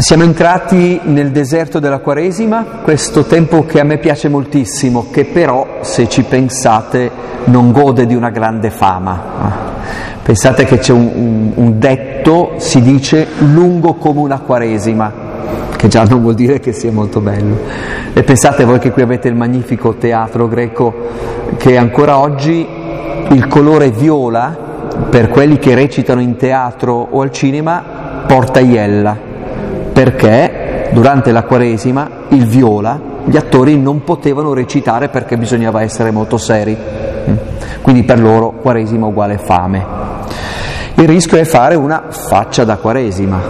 Siamo entrati nel deserto della Quaresima, questo tempo che a me piace moltissimo, che però, se ci pensate, non gode di una grande fama. Pensate che c'è un, un, un detto, si dice lungo come una Quaresima, che già non vuol dire che sia molto bello. E pensate voi che qui avete il magnifico teatro greco, che ancora oggi il colore viola, per quelli che recitano in teatro o al cinema, porta iella perché durante la Quaresima il viola, gli attori non potevano recitare perché bisognava essere molto seri, mm. quindi per loro Quaresima uguale fame. Il rischio è fare una faccia da Quaresima,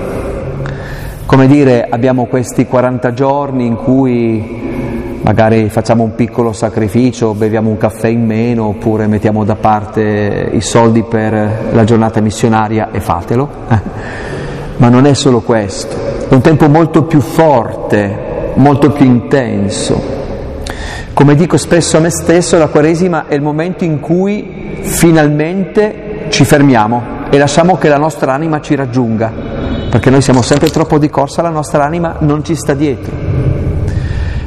come dire abbiamo questi 40 giorni in cui magari facciamo un piccolo sacrificio, beviamo un caffè in meno oppure mettiamo da parte i soldi per la giornata missionaria e fatelo. Ma non è solo questo un tempo molto più forte, molto più intenso. Come dico spesso a me stesso, la Quaresima è il momento in cui finalmente ci fermiamo e lasciamo che la nostra anima ci raggiunga, perché noi siamo sempre troppo di corsa, la nostra anima non ci sta dietro.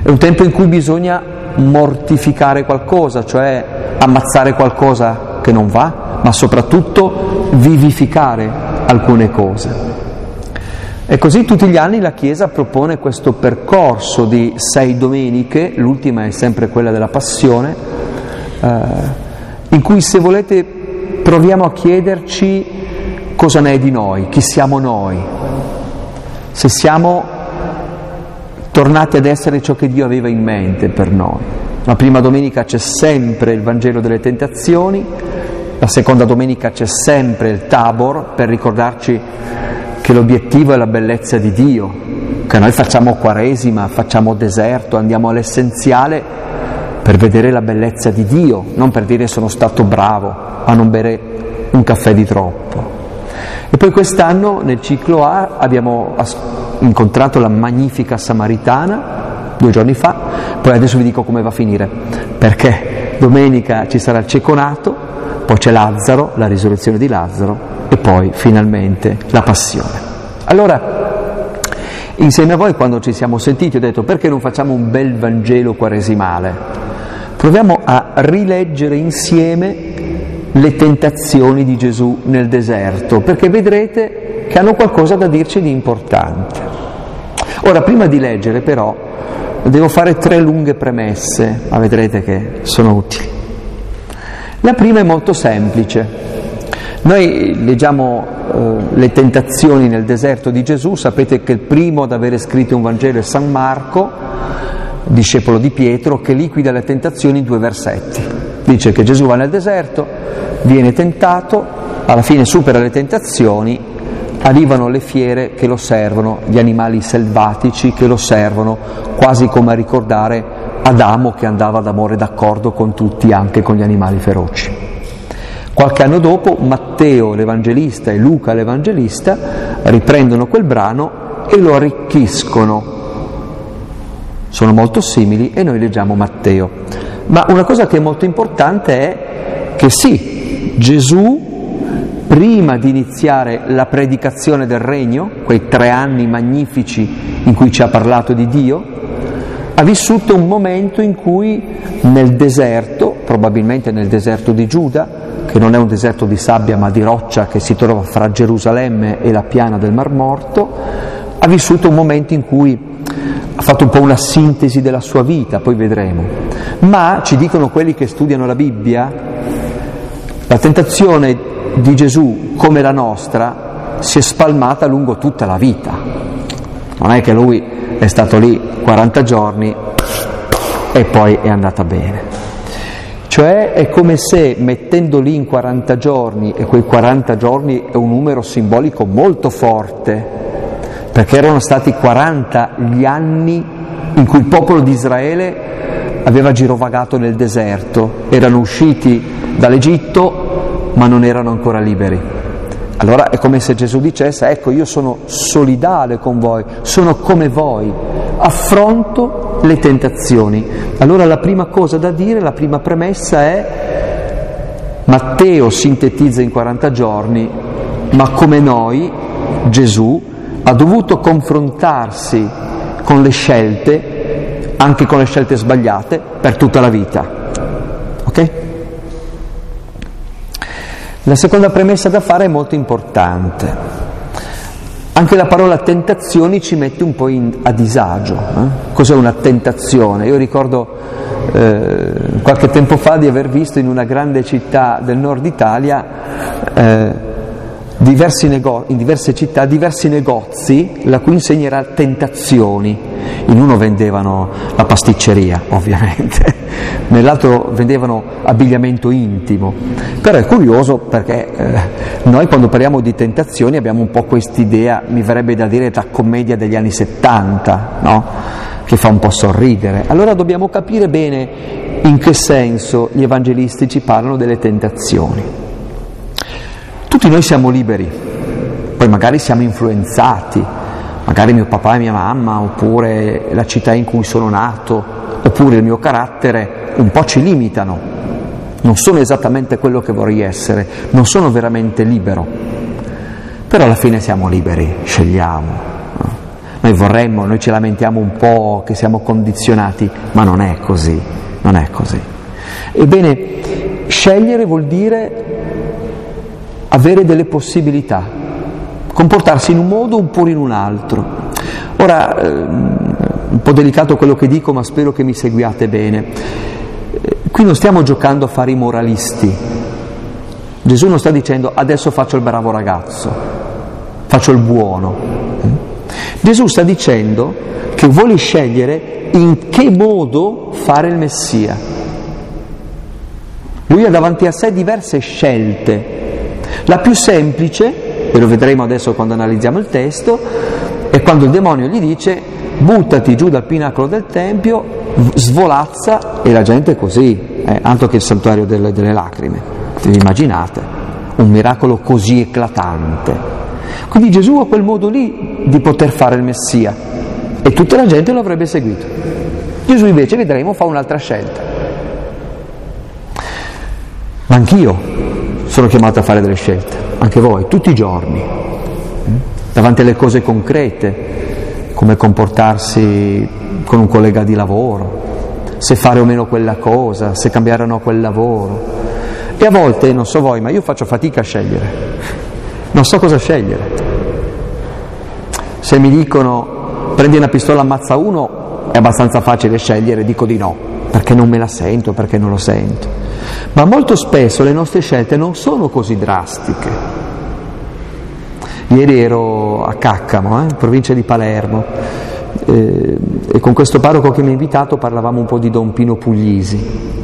È un tempo in cui bisogna mortificare qualcosa, cioè ammazzare qualcosa che non va, ma soprattutto vivificare alcune cose. E così tutti gli anni la Chiesa propone questo percorso di sei domeniche, l'ultima è sempre quella della passione, eh, in cui se volete proviamo a chiederci cosa ne è di noi, chi siamo noi, se siamo tornati ad essere ciò che Dio aveva in mente per noi. La prima domenica c'è sempre il Vangelo delle tentazioni, la seconda domenica c'è sempre il Tabor per ricordarci che l'obiettivo è la bellezza di Dio, che noi facciamo quaresima, facciamo deserto, andiamo all'essenziale per vedere la bellezza di Dio, non per dire sono stato bravo a non bere un caffè di troppo. E poi quest'anno nel ciclo A abbiamo incontrato la magnifica Samaritana due giorni fa, poi adesso vi dico come va a finire, perché domenica ci sarà il ceconato, poi c'è Lazzaro, la risurrezione di Lazzaro e poi finalmente la passione. Allora, insieme a voi quando ci siamo sentiti ho detto perché non facciamo un bel Vangelo quaresimale? Proviamo a rileggere insieme le tentazioni di Gesù nel deserto, perché vedrete che hanno qualcosa da dirci di importante. Ora, prima di leggere però, devo fare tre lunghe premesse, ma vedrete che sono utili. La prima è molto semplice. Noi leggiamo eh, le tentazioni nel deserto di Gesù, sapete che il primo ad avere scritto un Vangelo è San Marco, discepolo di Pietro, che liquida le tentazioni in due versetti. Dice che Gesù va nel deserto, viene tentato, alla fine supera le tentazioni, arrivano le fiere che lo servono, gli animali selvatici che lo servono, quasi come a ricordare Adamo che andava d'amore d'accordo con tutti, anche con gli animali feroci. Qualche anno dopo Matteo l'Evangelista e Luca l'Evangelista riprendono quel brano e lo arricchiscono. Sono molto simili e noi leggiamo Matteo. Ma una cosa che è molto importante è che sì, Gesù, prima di iniziare la predicazione del regno, quei tre anni magnifici in cui ci ha parlato di Dio, ha vissuto un momento in cui nel deserto, probabilmente nel deserto di Giuda, che non è un deserto di sabbia ma di roccia che si trova fra Gerusalemme e la piana del Mar Morto, ha vissuto un momento in cui ha fatto un po' una sintesi della sua vita, poi vedremo. Ma ci dicono quelli che studiano la Bibbia, la tentazione di Gesù, come la nostra, si è spalmata lungo tutta la vita. Non è che lui è stato lì 40 giorni e poi è andata bene. Cioè è come se mettendo lì in 40 giorni, e quei 40 giorni è un numero simbolico molto forte, perché erano stati 40 gli anni in cui il popolo di Israele aveva girovagato nel deserto, erano usciti dall'Egitto ma non erano ancora liberi. Allora è come se Gesù dicesse, ecco io sono solidale con voi, sono come voi, affronto le tentazioni. Allora la prima cosa da dire, la prima premessa è, Matteo sintetizza in 40 giorni, ma come noi Gesù ha dovuto confrontarsi con le scelte, anche con le scelte sbagliate, per tutta la vita. Ok? La seconda premessa da fare è molto importante. Anche la parola tentazioni ci mette un po' in, a disagio. Eh? Cos'è una tentazione? Io ricordo eh, qualche tempo fa di aver visto in una grande città del nord Italia eh, nego- in diverse città diversi negozi la cui insegna era tentazioni. In uno vendevano la pasticceria, ovviamente, nell'altro vendevano abbigliamento intimo. Però è curioso perché eh, noi quando parliamo di tentazioni abbiamo un po' quest'idea, mi verrebbe da dire, da commedia degli anni 70, no? che fa un po' sorridere. Allora dobbiamo capire bene in che senso gli evangelisti ci parlano delle tentazioni. Tutti noi siamo liberi, poi magari siamo influenzati, magari mio papà e mia mamma, oppure la città in cui sono nato, oppure il mio carattere un po' ci limitano. Non sono esattamente quello che vorrei essere, non sono veramente libero. Però alla fine siamo liberi, scegliamo. Noi vorremmo, noi ci lamentiamo un po' che siamo condizionati, ma non è così, non è così. Ebbene, scegliere vuol dire avere delle possibilità, comportarsi in un modo oppure in un altro. Ora, eh, un po' delicato quello che dico, ma spero che mi seguiate bene. Eh, qui non stiamo giocando a fare i moralisti. Gesù non sta dicendo adesso faccio il bravo ragazzo, faccio il buono. Gesù sta dicendo che vuole scegliere in che modo fare il Messia. Lui ha davanti a sé diverse scelte la più semplice, e lo vedremo adesso quando analizziamo il testo, è quando il demonio gli dice buttati giù dal pinacolo del Tempio, svolazza e la gente è così, eh, altro che il santuario delle, delle lacrime, vi immaginate, un miracolo così eclatante. Quindi Gesù ha quel modo lì di poter fare il Messia e tutta la gente lo avrebbe seguito. Gesù invece, vedremo, fa un'altra scelta. Ma anch'io sono chiamato a fare delle scelte, anche voi, tutti i giorni, mm? davanti alle cose concrete, come comportarsi con un collega di lavoro, se fare o meno quella cosa, se cambiare o no quel lavoro. E a volte, non so voi, ma io faccio fatica a scegliere, non so cosa scegliere. Se mi dicono prendi una pistola, ammazza uno, è abbastanza facile scegliere, dico di no, perché non me la sento, perché non lo sento. Ma molto spesso le nostre scelte non sono così drastiche. Ieri ero a Caccamo, eh, provincia di Palermo, eh, e con questo parroco che mi ha invitato parlavamo un po' di Don Pino Puglisi.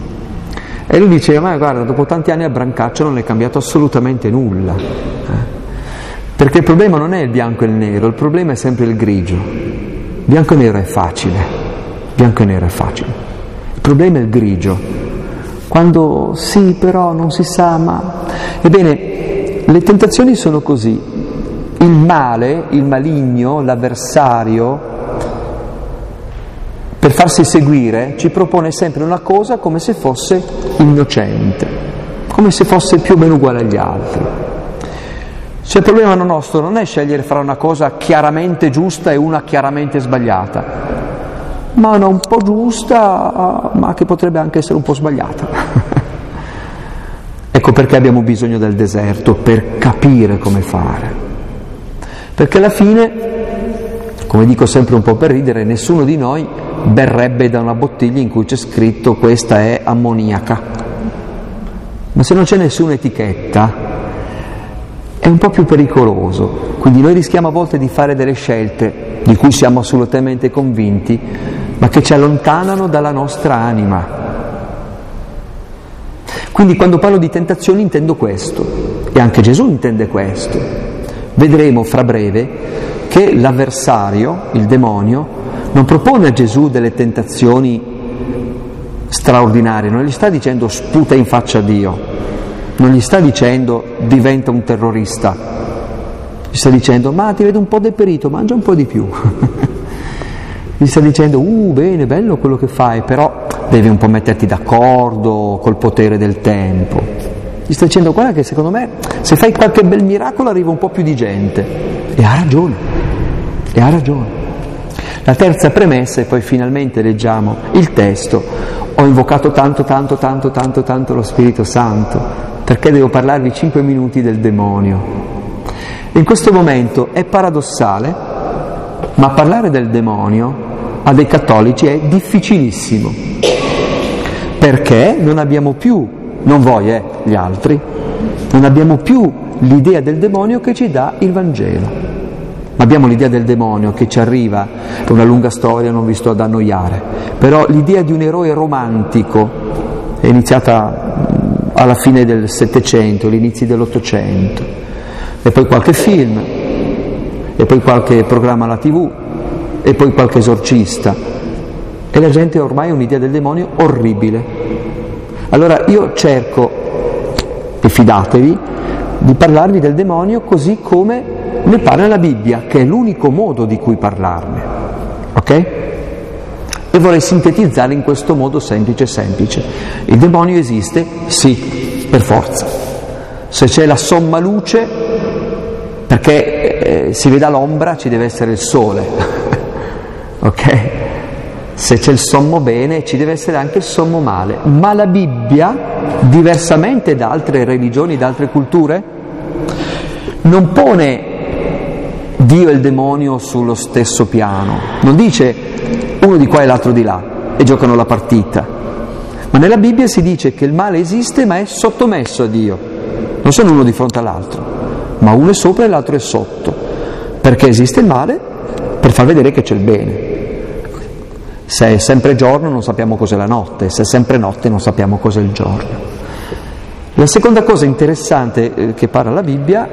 E lui diceva, ma guarda, dopo tanti anni a Brancaccio non è cambiato assolutamente nulla. Eh? Perché il problema non è il bianco e il nero, il problema è sempre il grigio. Bianco e nero è facile, bianco e nero è facile. Il problema è il grigio, quando sì, però non si sa, ma... Ebbene, le tentazioni sono così. Il male, il maligno, l'avversario, per farsi seguire, ci propone sempre una cosa come se fosse innocente, come se fosse più o meno uguale agli altri. Cioè il problema nostro non è scegliere fra una cosa chiaramente giusta e una chiaramente sbagliata ma una un po' giusta, ma che potrebbe anche essere un po' sbagliata. ecco perché abbiamo bisogno del deserto, per capire come fare. Perché alla fine, come dico sempre un po' per ridere, nessuno di noi berrebbe da una bottiglia in cui c'è scritto questa è ammoniaca. Ma se non c'è nessuna etichetta, è un po' più pericoloso. Quindi noi rischiamo a volte di fare delle scelte di cui siamo assolutamente convinti, ma che ci allontanano dalla nostra anima. Quindi quando parlo di tentazioni intendo questo, e anche Gesù intende questo. Vedremo fra breve che l'avversario, il demonio, non propone a Gesù delle tentazioni straordinarie, non gli sta dicendo sputa in faccia a Dio, non gli sta dicendo diventa un terrorista, gli sta dicendo ma ti vedo un po' deperito, mangia un po' di più. gli sta dicendo, uh, bene, bello quello che fai, però devi un po' metterti d'accordo col potere del tempo. Gli sta dicendo, guarda che secondo me se fai qualche bel miracolo arriva un po' più di gente. E ha ragione. E ha ragione. La terza premessa, e poi finalmente leggiamo il testo, ho invocato tanto, tanto, tanto, tanto, tanto lo Spirito Santo, perché devo parlarvi cinque minuti del demonio. In questo momento è paradossale, ma parlare del demonio a dei cattolici è difficilissimo, perché non abbiamo più, non voi, eh, gli altri, non abbiamo più l'idea del demonio che ci dà il Vangelo. Abbiamo l'idea del demonio che ci arriva, è una lunga storia, non vi sto ad annoiare, però l'idea di un eroe romantico è iniziata alla fine del Settecento, all'inizio dell'Ottocento, e poi qualche film, e poi qualche programma alla tv, e poi qualche esorcista, e la gente ormai ha un'idea del demonio orribile. Allora io cerco, e fidatevi, di parlarvi del demonio così come ne parla la Bibbia, che è l'unico modo di cui parlarne. Ok? E vorrei sintetizzare in questo modo semplice semplice. Il demonio esiste? Sì, per forza. Se c'è la somma luce, perché eh, si veda l'ombra ci deve essere il sole. Ok? Se c'è il sommo bene ci deve essere anche il sommo male. Ma la Bibbia, diversamente da altre religioni, da altre culture, non pone Dio e il demonio sullo stesso piano. Non dice uno di qua e l'altro di là e giocano la partita. Ma nella Bibbia si dice che il male esiste ma è sottomesso a Dio. Non sono uno di fronte all'altro, ma uno è sopra e l'altro è sotto. Perché esiste il male? Per far vedere che c'è il bene. Se è sempre giorno non sappiamo cos'è la notte, se è sempre notte non sappiamo cos'è il giorno. La seconda cosa interessante eh, che parla la Bibbia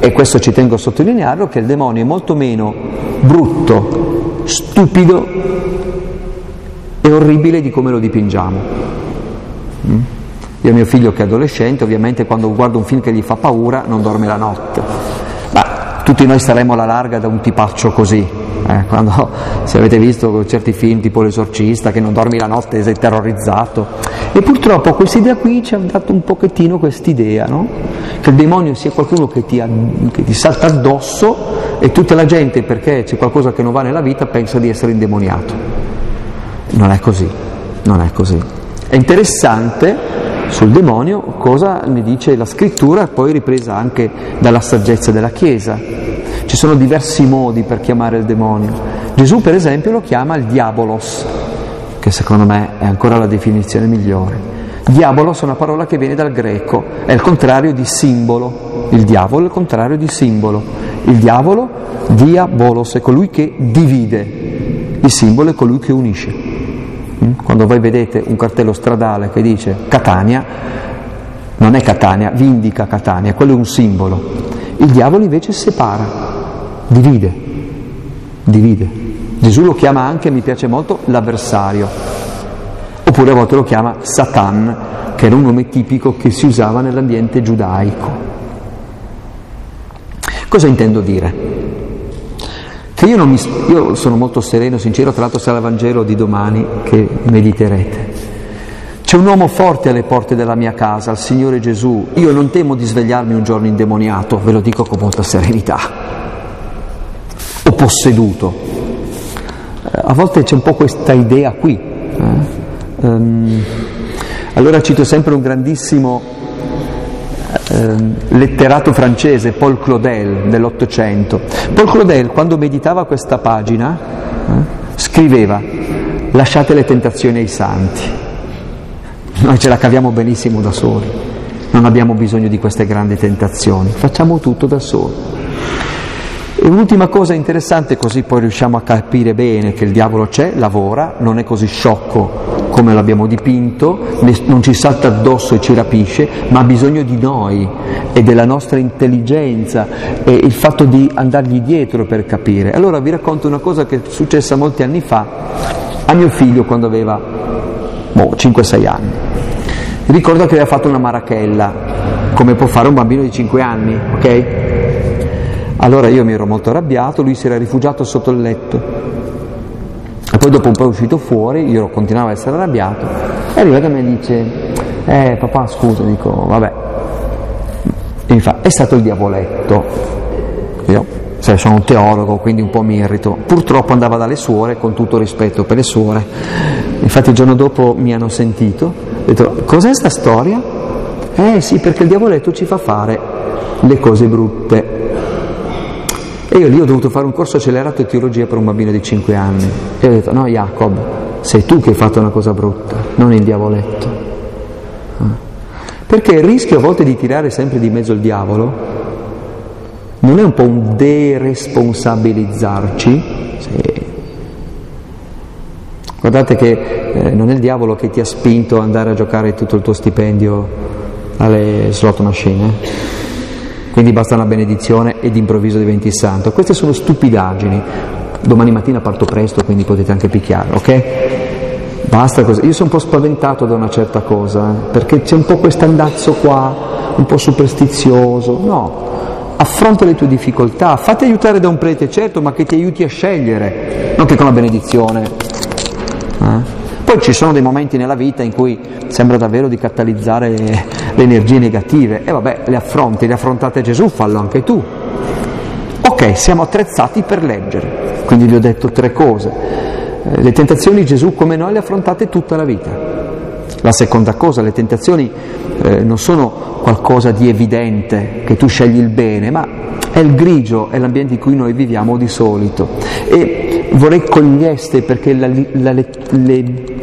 e questo ci tengo a sottolinearlo, che il demonio è molto meno brutto, stupido e orribile di come lo dipingiamo. Mm? Io mio figlio che è adolescente, ovviamente quando guardo un film che gli fa paura non dorme la notte, tutti noi staremmo alla larga da un tipaccio così, eh, quando, se avete visto certi film tipo L'esorcista che non dormi la notte e sei terrorizzato. E purtroppo questa idea qui ci ha dato un pochettino quest'idea, no? che il demonio sia qualcuno che ti, che ti salta addosso e tutta la gente, perché c'è qualcosa che non va nella vita, pensa di essere indemoniato. Non è così, non è così. È interessante sul demonio cosa ne dice la scrittura, poi ripresa anche dalla saggezza della Chiesa. Ci sono diversi modi per chiamare il demonio. Gesù per esempio lo chiama il diabolos, che secondo me è ancora la definizione migliore. Diabolos è una parola che viene dal greco, è il contrario di simbolo. Il diavolo è il contrario di simbolo. Il diavolo, diabolos, è colui che divide. Il simbolo è colui che unisce. Mm? Quando voi vedete un cartello stradale che dice Catania, non è Catania, vi indica Catania, quello è un simbolo. Il diavolo invece separa, divide, divide. Gesù lo chiama anche, mi piace molto, l'avversario oppure a volte lo chiama Satan, che era un nome tipico che si usava nell'ambiente giudaico. Cosa intendo dire? Che io, mi, io sono molto sereno, sincero, tra l'altro sarà il Vangelo di domani che mediterete. C'è un uomo forte alle porte della mia casa, il Signore Gesù. Io non temo di svegliarmi un giorno indemoniato, ve lo dico con molta serenità, o posseduto. Eh, a volte c'è un po' questa idea qui. Eh? Um, allora cito sempre un grandissimo um, letterato francese, Paul Claudel, dell'Ottocento. Paul Claudel, quando meditava questa pagina, eh, scriveva, lasciate le tentazioni ai santi. Noi ce la caviamo benissimo da soli, non abbiamo bisogno di queste grandi tentazioni, facciamo tutto da soli. E un'ultima cosa interessante, così poi riusciamo a capire bene che il diavolo c'è, lavora, non è così sciocco come l'abbiamo dipinto, non ci salta addosso e ci rapisce, ma ha bisogno di noi e della nostra intelligenza e il fatto di andargli dietro per capire. Allora vi racconto una cosa che è successa molti anni fa a mio figlio quando aveva boh, 5-6 anni. Ricordo che aveva fatto una marachella, come può fare un bambino di 5 anni, ok? Allora io mi ero molto arrabbiato, lui si era rifugiato sotto il letto. Poi dopo un po' è uscito fuori, io continuavo a essere arrabbiato, arriva da me e dice, eh papà scusa, dico vabbè. E mi fa, è stato il diavoletto. Io, cioè, sono un teologo, quindi un po' mi irrito. Purtroppo andava dalle suore, con tutto rispetto per le suore. Infatti il giorno dopo mi hanno sentito, ho detto, cos'è sta storia? Eh sì, perché il diavoletto ci fa fare le cose brutte. E io lì ho dovuto fare un corso accelerato di teologia per un bambino di 5 anni. E ho detto, no Jacob, sei tu che hai fatto una cosa brutta, non il diavoletto. Eh. Perché il rischio a volte di tirare sempre di mezzo il diavolo non è un po' un deresponsabilizzarci? Sì. Guardate che eh, non è il diavolo che ti ha spinto ad andare a giocare tutto il tuo stipendio alle slot machine. Quindi basta una benedizione ed improvviso diventi santo. Queste sono stupidaggini. Domani mattina parto presto, quindi potete anche picchiare, ok? Basta così. Io sono un po' spaventato da una certa cosa, eh, perché c'è un po' questo andazzo qua, un po' superstizioso. No, affronta le tue difficoltà, fatti aiutare da un prete, certo, ma che ti aiuti a scegliere, non che con la benedizione. Eh? Poi ci sono dei momenti nella vita in cui sembra davvero di catalizzare le energie negative, e vabbè, le affronti, le affrontate Gesù, fallo anche tu. Ok, siamo attrezzati per leggere, quindi vi ho detto tre cose. Eh, le tentazioni Gesù come noi le affrontate tutta la vita. La seconda cosa, le tentazioni eh, non sono qualcosa di evidente, che tu scegli il bene, ma è il grigio, è l'ambiente in cui noi viviamo di solito. E vorrei coglieste perché la, la, le,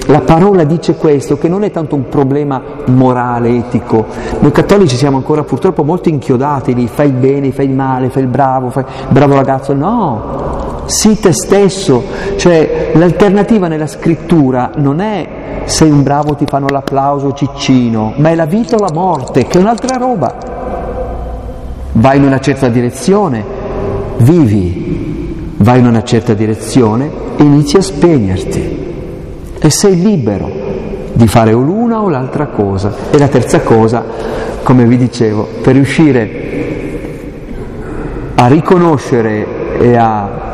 la parola dice questo, che non è tanto un problema morale, etico. Noi cattolici siamo ancora purtroppo molto inchiodati lì, fai il bene, fai il male, fai il bravo, fai il bravo ragazzo. No, sii te stesso, cioè l'alternativa nella scrittura non è sei un bravo ti fanno l'applauso ciccino, ma è la vita o la morte, che è un'altra roba. Vai in una certa direzione, vivi, vai in una certa direzione e inizi a spegnerti e sei libero di fare o l'una o l'altra cosa. E la terza cosa, come vi dicevo, per riuscire a riconoscere e a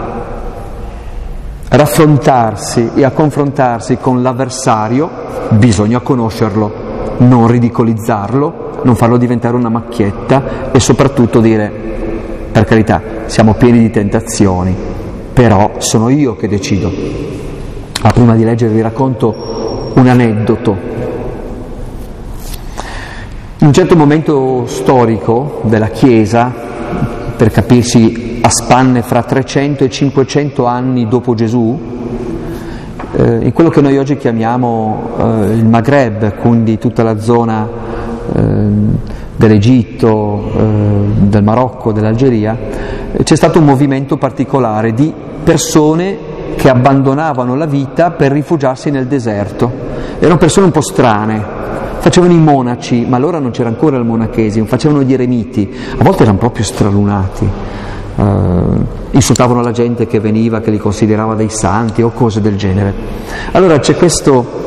raffrontarsi e a confrontarsi con l'avversario, bisogna conoscerlo, non ridicolizzarlo, non farlo diventare una macchietta e soprattutto dire, per carità, siamo pieni di tentazioni, però sono io che decido. Ma prima di leggere vi racconto un aneddoto. In un certo momento storico della Chiesa, per capirsi a spanne fra 300 e 500 anni dopo Gesù, eh, in quello che noi oggi chiamiamo eh, il Maghreb, quindi tutta la zona eh, dell'Egitto, eh, del Marocco, dell'Algeria, c'è stato un movimento particolare di persone che abbandonavano la vita per rifugiarsi nel deserto. Erano persone un po' strane, facevano i monaci, ma allora non c'era ancora il monachesimo, facevano gli eremiti, a volte erano proprio stralunati eh, insultavano la gente che veniva, che li considerava dei santi o cose del genere. Allora c'è questo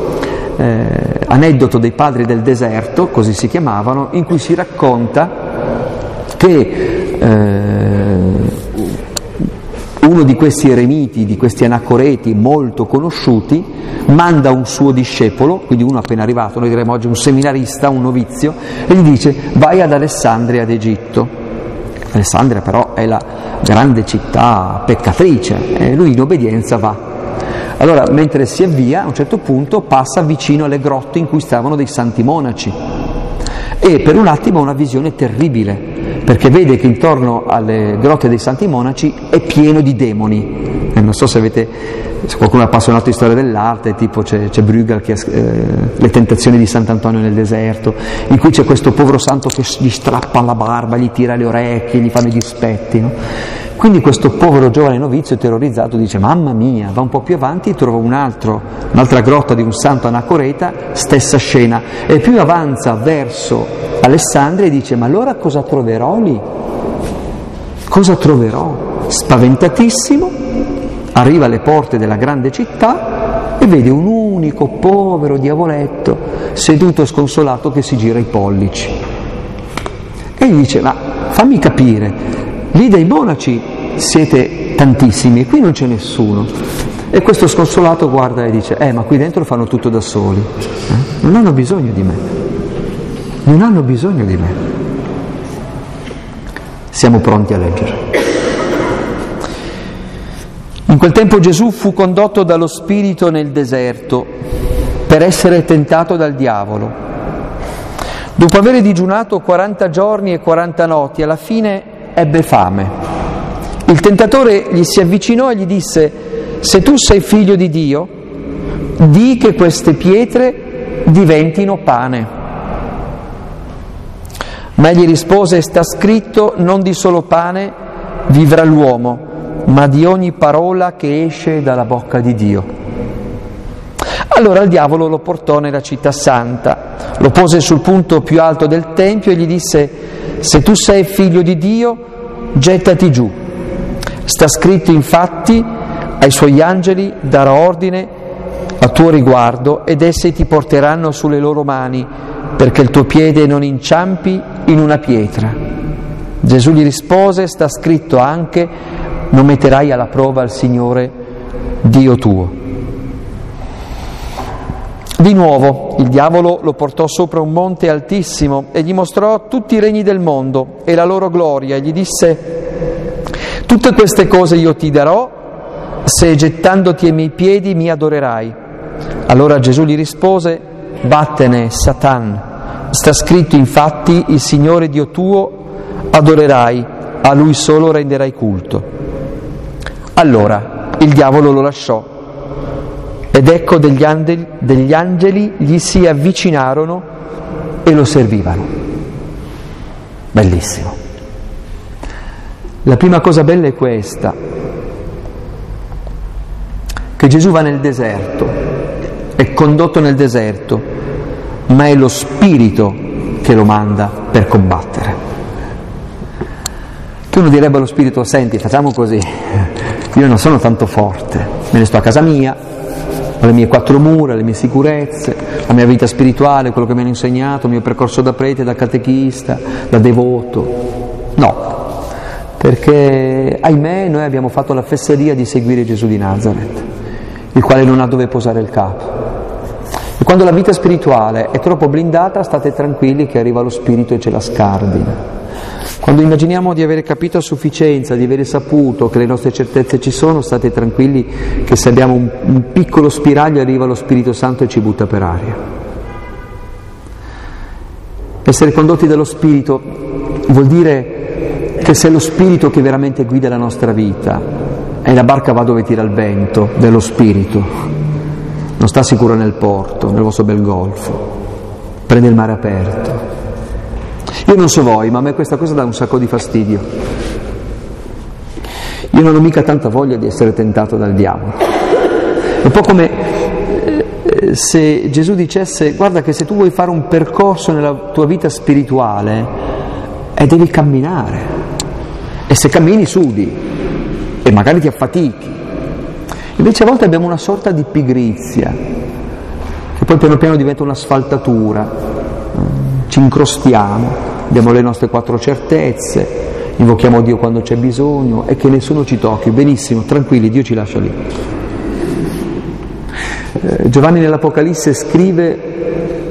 eh, aneddoto dei padri del deserto, così si chiamavano, in cui si racconta che eh, uno di questi eremiti, di questi anacoreti molto conosciuti, manda un suo discepolo, quindi uno appena arrivato, noi diremmo oggi un seminarista, un novizio, e gli dice vai ad Alessandria d'Egitto. Alessandria però è la grande città peccatrice e lui in obbedienza va. Allora, mentre si avvia, a un certo punto passa vicino alle grotte in cui stavano dei santi monaci e per un attimo ha una visione terribile, perché vede che intorno alle grotte dei santi monaci è pieno di demoni. E non so se avete se qualcuno è appassionato di storia dell'arte, tipo c'è, c'è Bruegel che ha eh, Le tentazioni di Sant'Antonio nel deserto, in cui c'è questo povero santo che gli strappa la barba, gli tira le orecchie, gli fanno i dispetti. No? Quindi questo povero giovane novizio terrorizzato dice mamma mia, va un po' più avanti, trova un altro, un'altra grotta di un santo anacoreta, stessa scena, e più avanza verso Alessandria e dice ma allora cosa troverò lì? Cosa troverò? Spaventatissimo, arriva alle porte della grande città e vede un unico povero diavoletto seduto sconsolato che si gira i pollici. E gli dice, ma fammi capire, lì dei monaci siete tantissimi qui non c'è nessuno. E questo sconsolato guarda e dice, eh ma qui dentro fanno tutto da soli, eh? non hanno bisogno di me, non hanno bisogno di me. Siamo pronti a leggere. In quel tempo Gesù fu condotto dallo Spirito nel deserto per essere tentato dal diavolo. Dopo aver digiunato 40 giorni e 40 notti, alla fine ebbe fame. Il tentatore gli si avvicinò e gli disse, se tu sei figlio di Dio, di che queste pietre diventino pane. Ma egli rispose, sta scritto, non di solo pane vivrà l'uomo, ma di ogni parola che esce dalla bocca di Dio. Allora il diavolo lo portò nella città santa, lo pose sul punto più alto del Tempio e gli disse, se tu sei figlio di Dio, gettati giù. Sta scritto infatti, ai suoi angeli darà ordine a tuo riguardo ed essi ti porteranno sulle loro mani perché il tuo piede non inciampi in una pietra. Gesù gli rispose, sta scritto anche, non metterai alla prova il Signore Dio tuo. Di nuovo il diavolo lo portò sopra un monte altissimo e gli mostrò tutti i regni del mondo e la loro gloria e gli disse, tutte queste cose io ti darò se gettandoti ai miei piedi mi adorerai. Allora Gesù gli rispose, vattene, Satan, sta scritto infatti, il Signore Dio tuo adorerai, a lui solo renderai culto. Allora il diavolo lo lasciò ed ecco degli angeli, degli angeli gli si avvicinarono e lo servivano. Bellissimo. La prima cosa bella è questa, che Gesù va nel deserto, è condotto nel deserto, ma è lo Spirito che lo manda per combattere. Che uno direbbe allo Spirito, senti, facciamo così, io non sono tanto forte, me ne sto a casa mia, ho le mie quattro mura, le mie sicurezze, la mia vita spirituale, quello che mi hanno insegnato, il mio percorso da prete, da catechista, da devoto. No, perché ahimè noi abbiamo fatto la fesseria di seguire Gesù di Nazareth, il quale non ha dove posare il capo. E quando la vita spirituale è troppo blindata, state tranquilli che arriva lo Spirito e ce la scardina. Quando immaginiamo di avere capito a sufficienza, di avere saputo che le nostre certezze ci sono, state tranquilli che se abbiamo un, un piccolo spiraglio arriva lo Spirito Santo e ci butta per aria. Essere condotti dallo Spirito vuol dire che se è lo Spirito che veramente guida la nostra vita e la barca va dove tira il vento dello Spirito, non sta sicuro nel porto, nel vostro bel golfo, prende il mare aperto, io non so voi, ma a me questa cosa dà un sacco di fastidio. Io non ho mica tanta voglia di essere tentato dal diavolo. È un po' come eh, se Gesù dicesse guarda che se tu vuoi fare un percorso nella tua vita spirituale e devi camminare e se cammini sudi e magari ti affatichi. Invece a volte abbiamo una sorta di pigrizia che poi piano piano diventa un'asfaltatura, ci incrostiamo abbiamo le nostre quattro certezze, invochiamo Dio quando c'è bisogno e che nessuno ci tocchi. Benissimo, tranquilli, Dio ci lascia lì. Eh, Giovanni nell'Apocalisse scrive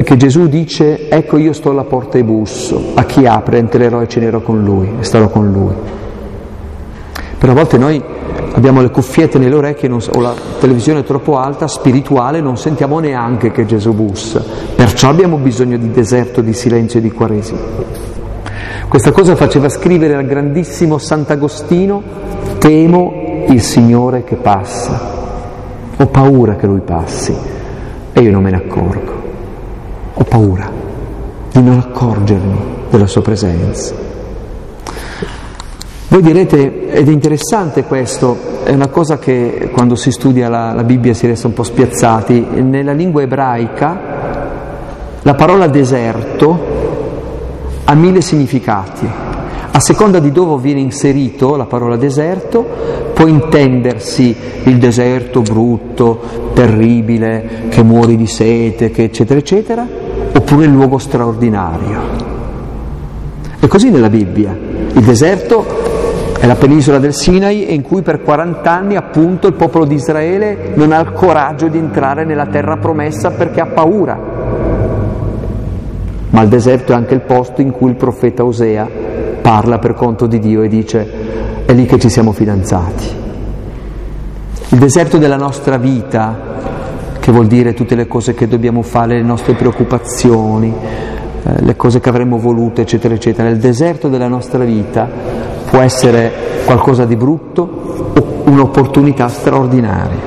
che Gesù dice ecco io sto alla porta e busso, a chi apre entrerò e cenerò con lui e starò con lui. Per a volte noi abbiamo le cuffiette nelle orecchie non, o la televisione troppo alta, spirituale, non sentiamo neanche che Gesù bussa. Perciò abbiamo bisogno di deserto, di silenzio e di quaresima. Questa cosa faceva scrivere al grandissimo Sant'Agostino, temo il Signore che passa, ho paura che Lui passi e io non me ne accorgo, ho paura di non accorgermi della Sua presenza. Voi direte, ed è interessante questo, è una cosa che quando si studia la, la, Bibbia si resta un po' spiazzati, nella lingua ebraica la parola deserto ha mille significati. A seconda di dove viene inserito la parola deserto, può intendersi il deserto brutto, terribile, che muori di sete, che eccetera, eccetera, oppure il luogo straordinario. E così nella Bibbia. Il deserto è la penisola del Sinai in cui per 40 anni appunto il popolo di Israele non ha il coraggio di entrare nella terra promessa perché ha paura. Ma il deserto è anche il posto in cui il profeta Osea parla per conto di Dio e dice è lì che ci siamo fidanzati. Il deserto della nostra vita, che vuol dire tutte le cose che dobbiamo fare, le nostre preoccupazioni, eh, le cose che avremmo voluto, eccetera, eccetera. Il deserto della nostra vita può essere qualcosa di brutto o un'opportunità straordinaria,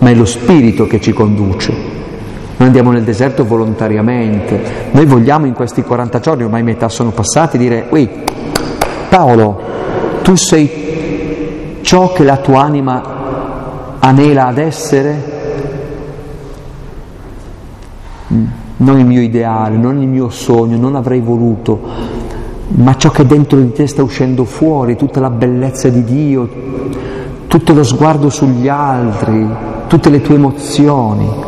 ma è lo spirito che ci conduce. Noi andiamo nel deserto volontariamente, noi vogliamo in questi 40 giorni, ormai metà sono passati, dire, Ui, Paolo, tu sei ciò che la tua anima anela ad essere? Mm non il mio ideale, non il mio sogno, non avrei voluto, ma ciò che dentro di te sta uscendo fuori, tutta la bellezza di Dio, tutto lo sguardo sugli altri, tutte le tue emozioni.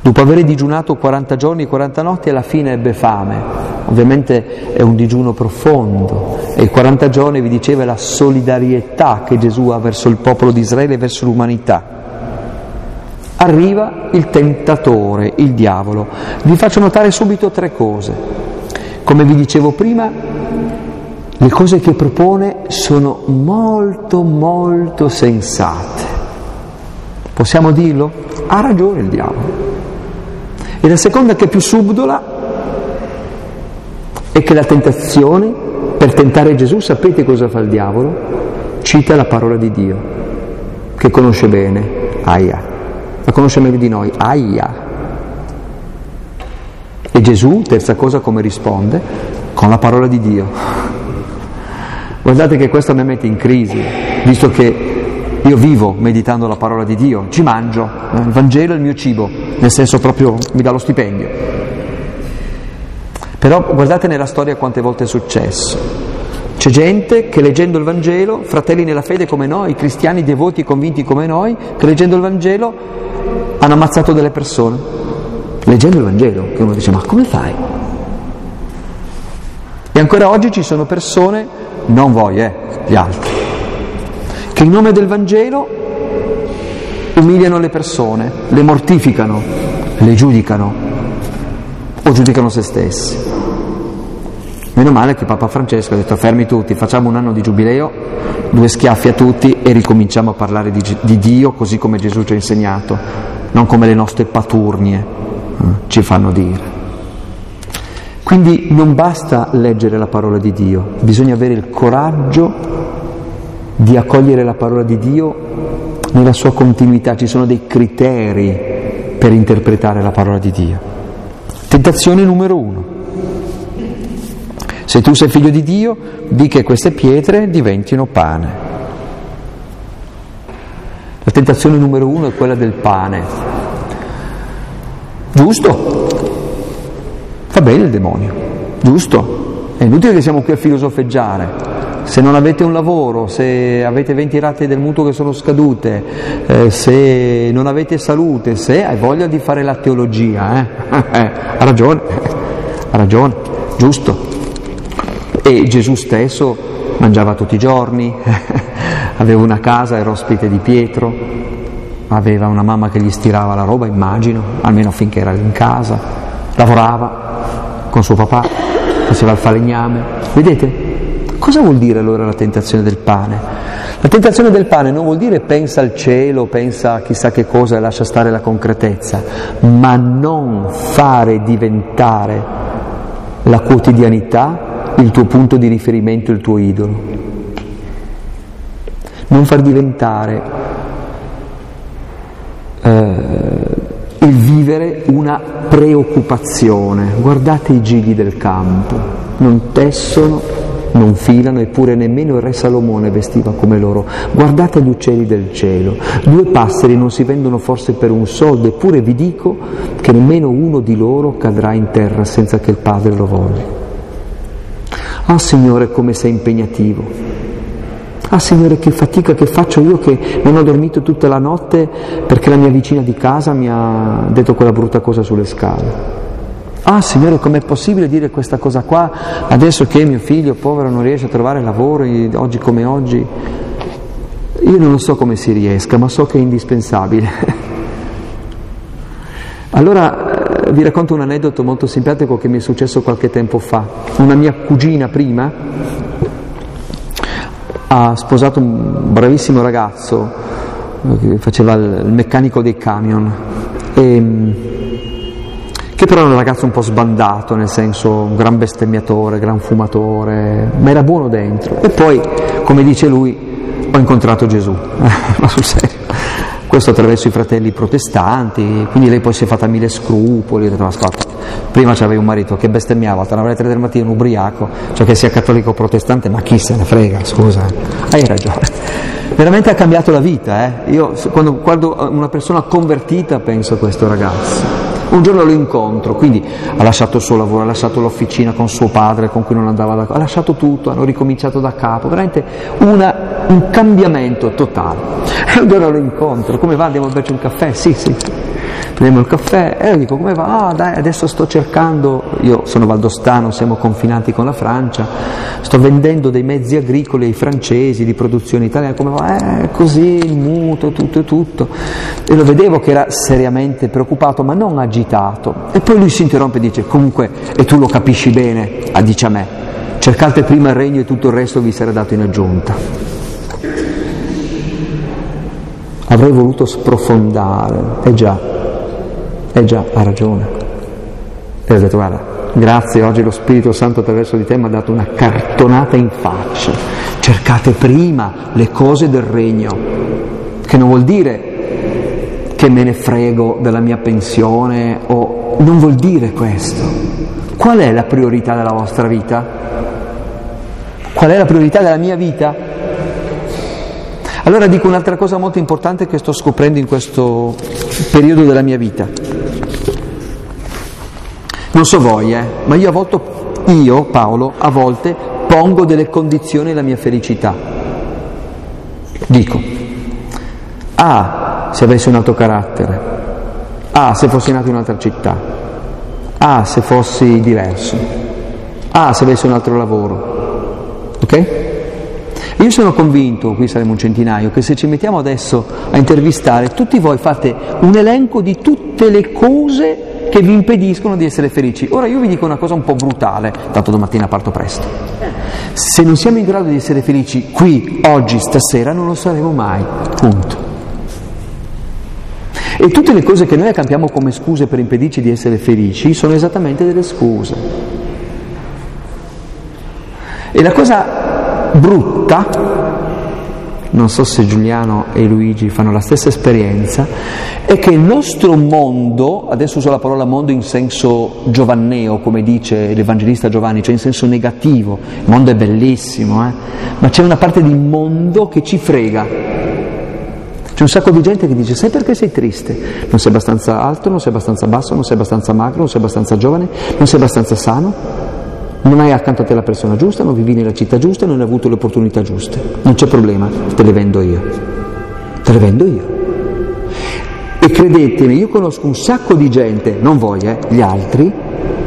Dopo aver digiunato 40 giorni e 40 notti, alla fine ebbe fame. Ovviamente è un digiuno profondo e i 40 giorni vi diceva la solidarietà che Gesù ha verso il popolo di Israele e verso l'umanità arriva il tentatore, il diavolo. Vi faccio notare subito tre cose. Come vi dicevo prima, le cose che propone sono molto molto sensate. Possiamo dirlo? Ha ragione il diavolo. E la seconda che è più subdola è che la tentazione, per tentare Gesù, sapete cosa fa il diavolo? Cita la parola di Dio, che conosce bene. Aia la conosce meglio di noi, aia. E Gesù, terza cosa, come risponde? Con la parola di Dio. Guardate che questo mi mette in crisi, visto che io vivo meditando la parola di Dio, ci mangio, il Vangelo è il mio cibo, nel senso proprio mi dà lo stipendio. Però guardate nella storia quante volte è successo. C'è gente che leggendo il Vangelo, fratelli nella fede come noi, cristiani devoti e convinti come noi, che leggendo il Vangelo hanno ammazzato delle persone, leggendo il Vangelo, che uno dice ma come fai? E ancora oggi ci sono persone, non voi, eh, gli altri, che in nome del Vangelo umiliano le persone, le mortificano, le giudicano o giudicano se stessi. Meno male che Papa Francesco ha detto fermi tutti, facciamo un anno di giubileo, due schiaffi a tutti e ricominciamo a parlare di, di Dio così come Gesù ci ha insegnato non come le nostre paturnie ci fanno dire. Quindi non basta leggere la parola di Dio, bisogna avere il coraggio di accogliere la parola di Dio nella sua continuità, ci sono dei criteri per interpretare la parola di Dio. Tentazione numero uno. Se tu sei figlio di Dio, di che queste pietre diventino pane. La tentazione numero uno è quella del pane. Giusto? Fa bene il demonio, giusto? È inutile che siamo qui a filosofeggiare. Se non avete un lavoro, se avete 20 rate del mutuo che sono scadute, eh, se non avete salute, se hai voglia di fare la teologia, eh? ha ragione, ha ragione, giusto. E Gesù stesso mangiava tutti i giorni, aveva una casa, era ospite di Pietro, aveva una mamma che gli stirava la roba, immagino, almeno finché era in casa, lavorava con suo papà, faceva il falegname. Vedete? Cosa vuol dire allora la tentazione del pane? La tentazione del pane non vuol dire pensa al cielo, pensa a chissà che cosa e lascia stare la concretezza, ma non fare diventare la quotidianità il tuo punto di riferimento, il tuo idolo non far diventare eh, il vivere una preoccupazione. Guardate i gigli del campo, non tessono, non filano, eppure nemmeno il re Salomone vestiva come loro. Guardate gli uccelli del cielo, due passeri non si vendono forse per un soldo, eppure vi dico che nemmeno uno di loro cadrà in terra senza che il Padre lo voglia. Ah Signore, come sei impegnativo. Ah Signore, che fatica che faccio io che non ho dormito tutta la notte perché la mia vicina di casa mi ha detto quella brutta cosa sulle scale. Ah Signore, com'è possibile dire questa cosa qua adesso che mio figlio povero non riesce a trovare lavoro oggi come oggi? Io non so come si riesca, ma so che è indispensabile. allora eh, vi racconto un aneddoto molto simpatico che mi è successo qualche tempo fa. Una mia cugina prima ha sposato un bravissimo ragazzo che faceva il meccanico dei camion, e, che però era un ragazzo un po' sbandato, nel senso un gran bestemmiatore, gran fumatore, ma era buono dentro. E poi, come dice lui, ho incontrato Gesù, ma sul serio questo attraverso i fratelli protestanti, quindi lei poi si è fatta mille scrupoli, ha detto ascolta, prima c'avevi un marito che bestemmiava, tornava alle tre del mattino un ubriaco, cioè che sia cattolico o protestante, ma chi se ne frega, scusa, eh. hai ragione. Veramente ha cambiato la vita, eh? io quando guardo una persona convertita penso a questo ragazzo. Un giorno lo incontro, quindi ha lasciato il suo lavoro, ha lasciato l'officina con suo padre con cui non andava d'accordo, ha lasciato tutto, hanno ricominciato da capo, veramente una, un cambiamento totale. E un giorno lo incontro, come va? Andiamo a berci un caffè? Sì, sì prendiamo il caffè e io dico come va? Ah dai, adesso sto cercando, io sono valdostano, siamo confinati con la Francia, sto vendendo dei mezzi agricoli ai francesi di produzione italiana, come va? Eh, così, il mutuo, tutto e tutto. E lo vedevo che era seriamente preoccupato, ma non agitato. E poi lui si interrompe e dice, comunque, e tu lo capisci bene, ah, dice a me, cercate prima il regno e tutto il resto vi sarà dato in aggiunta. Avrei voluto sprofondare, eh già, eh già, ha ragione. E ho detto, guarda, grazie, oggi lo Spirito Santo attraverso di te mi ha dato una cartonata in faccia. Cercate prima le cose del regno, che non vuol dire che me ne frego della mia pensione o non vuol dire questo. Qual è la priorità della vostra vita? Qual è la priorità della mia vita? Allora dico un'altra cosa molto importante che sto scoprendo in questo periodo della mia vita. Non so voi, eh, ma io a volte, io Paolo, a volte pongo delle condizioni alla mia felicità. Dico, ah, se avessi un altro carattere, ah, se fossi nato in un'altra città, ah, se fossi diverso, ah, se avessi un altro lavoro. Ok? Io sono convinto, qui saremo un centinaio, che se ci mettiamo adesso a intervistare, tutti voi fate un elenco di tutte le cose che vi impediscono di essere felici. Ora io vi dico una cosa un po' brutale, tanto domattina parto presto. Se non siamo in grado di essere felici qui, oggi, stasera, non lo saremo mai. Punto. E tutte le cose che noi accampiamo come scuse per impedirci di essere felici sono esattamente delle scuse. E la cosa brutta non so se Giuliano e Luigi fanno la stessa esperienza, è che il nostro mondo, adesso uso la parola mondo in senso giovanneo, come dice l'Evangelista Giovanni, cioè in senso negativo, il mondo è bellissimo, eh? ma c'è una parte di mondo che ci frega. C'è un sacco di gente che dice, sai perché sei triste? Non sei abbastanza alto, non sei abbastanza basso, non sei abbastanza magro, non sei abbastanza giovane, non sei abbastanza sano? Non hai accanto a te la persona giusta, non vivi nella città giusta, non hai avuto le opportunità giuste. Non c'è problema, te le vendo io. Te le vendo io. E credetemi, io conosco un sacco di gente, non voi, eh, gli altri,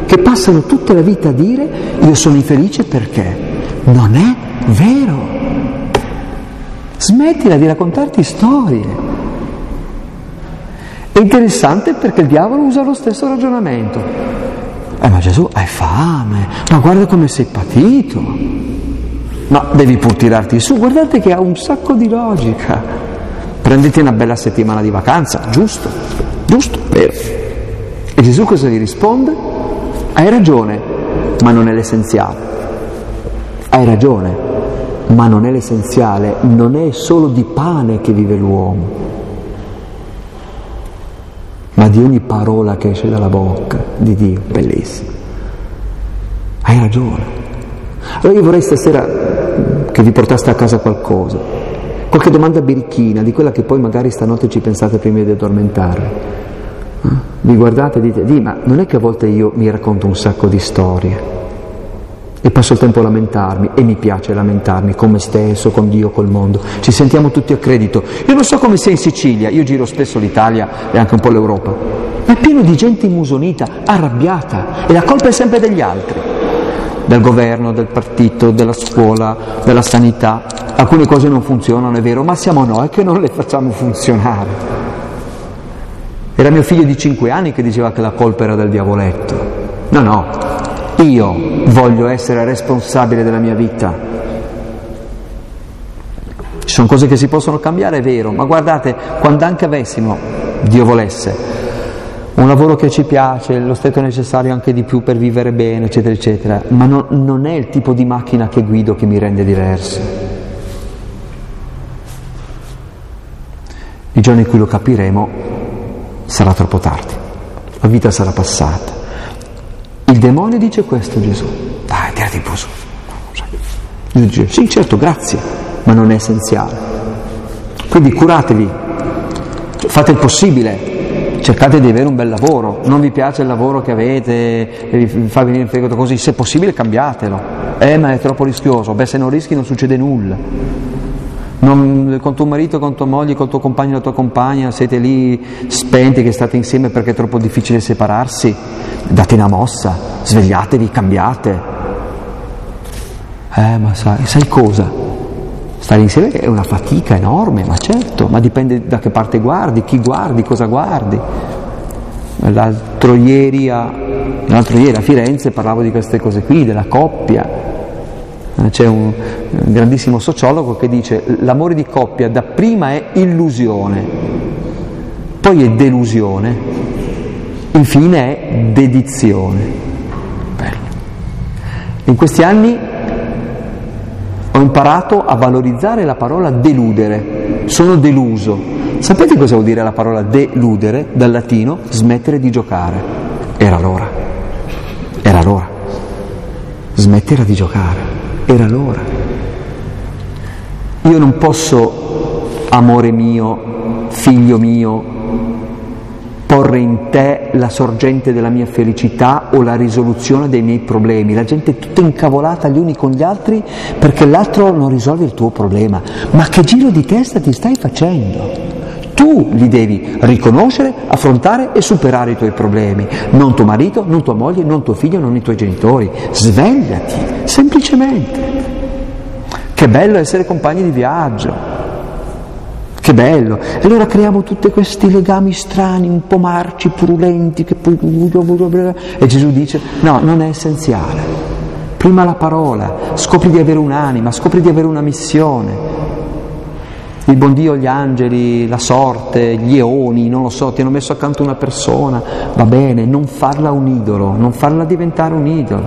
che passano tutta la vita a dire io sono infelice perché non è vero. Smettila di raccontarti storie. È interessante perché il diavolo usa lo stesso ragionamento. Eh ma Gesù hai fame, ma guarda come sei patito. Ma devi pur tirarti su, guardate che ha un sacco di logica. Prenditi una bella settimana di vacanza, giusto, giusto, vero. E Gesù cosa gli risponde? Hai ragione, ma non è l'essenziale. Hai ragione, ma non è l'essenziale, non è solo di pane che vive l'uomo di ogni parola che esce dalla bocca di Dio. Bellissimo. Hai ragione. Allora io vorrei stasera che vi portaste a casa qualcosa, qualche domanda birichina, di quella che poi magari stanotte ci pensate prima di addormentarvi. Eh? Vi guardate e dite, di, ma non è che a volte io mi racconto un sacco di storie e passo il tempo a lamentarmi e mi piace lamentarmi con me stesso, con Dio, col mondo. Ci sentiamo tutti a credito. Io non so come sia in Sicilia, io giro spesso l'Italia e anche un po' l'Europa, ma è pieno di gente immusonita, arrabbiata e la colpa è sempre degli altri, del governo, del partito, della scuola, della sanità. Alcune cose non funzionano, è vero, ma siamo noi che non le facciamo funzionare. Era mio figlio di cinque anni che diceva che la colpa era del diavoletto. No, no, io voglio essere responsabile della mia vita. sono cose che si possono cambiare, è vero, ma guardate, quando anche avessimo, Dio volesse, un lavoro che ci piace, lo stretto necessario anche di più per vivere bene, eccetera, eccetera, ma no, non è il tipo di macchina che guido che mi rende diverso. Il giorno in cui lo capiremo sarà troppo tardi, la vita sarà passata. Il demonio dice questo Gesù, dai, tirati su. Gesù dice, sì certo, grazie, ma non è essenziale. Quindi curatevi, fate il possibile, cercate di avere un bel lavoro, non vi piace il lavoro che avete, vi fa venire il fegato così, se possibile cambiatelo. Eh, ma è troppo rischioso, beh se non rischi non succede nulla. Non, con tuo marito, con tua moglie, con tuo compagno la tua compagna siete lì spenti che state insieme perché è troppo difficile separarsi, date una mossa, svegliatevi, cambiate. Eh, ma sai, sai cosa? Stare insieme è una fatica enorme, ma certo, ma dipende da che parte guardi, chi guardi, cosa guardi. L'altro ieri a, l'altro ieri a Firenze parlavo di queste cose qui, della coppia. Eh, c'è un, grandissimo sociologo che dice l'amore di coppia dapprima è illusione, poi è delusione, infine è dedizione. Bello. In questi anni ho imparato a valorizzare la parola deludere, sono deluso. Sapete cosa vuol dire la parola deludere dal latino? Smettere di giocare. Era l'ora, era l'ora. Smettere di giocare, era l'ora. Io non posso, amore mio, figlio mio, porre in te la sorgente della mia felicità o la risoluzione dei miei problemi. La gente è tutta incavolata gli uni con gli altri perché l'altro non risolve il tuo problema. Ma che giro di testa ti stai facendo? Tu li devi riconoscere, affrontare e superare i tuoi problemi, non tuo marito, non tua moglie, non tuo figlio, non i tuoi genitori. Svegliati, semplicemente. Che bello essere compagni di viaggio. Che bello! E allora creiamo tutti questi legami strani, un po' marci, purulenti, che poi... E Gesù dice, no, non è essenziale. Prima la parola, scopri di avere un'anima, scopri di avere una missione. Il buon Dio, gli angeli, la sorte, gli eoni, non lo so, ti hanno messo accanto una persona, va bene, non farla un idolo, non farla diventare un idolo.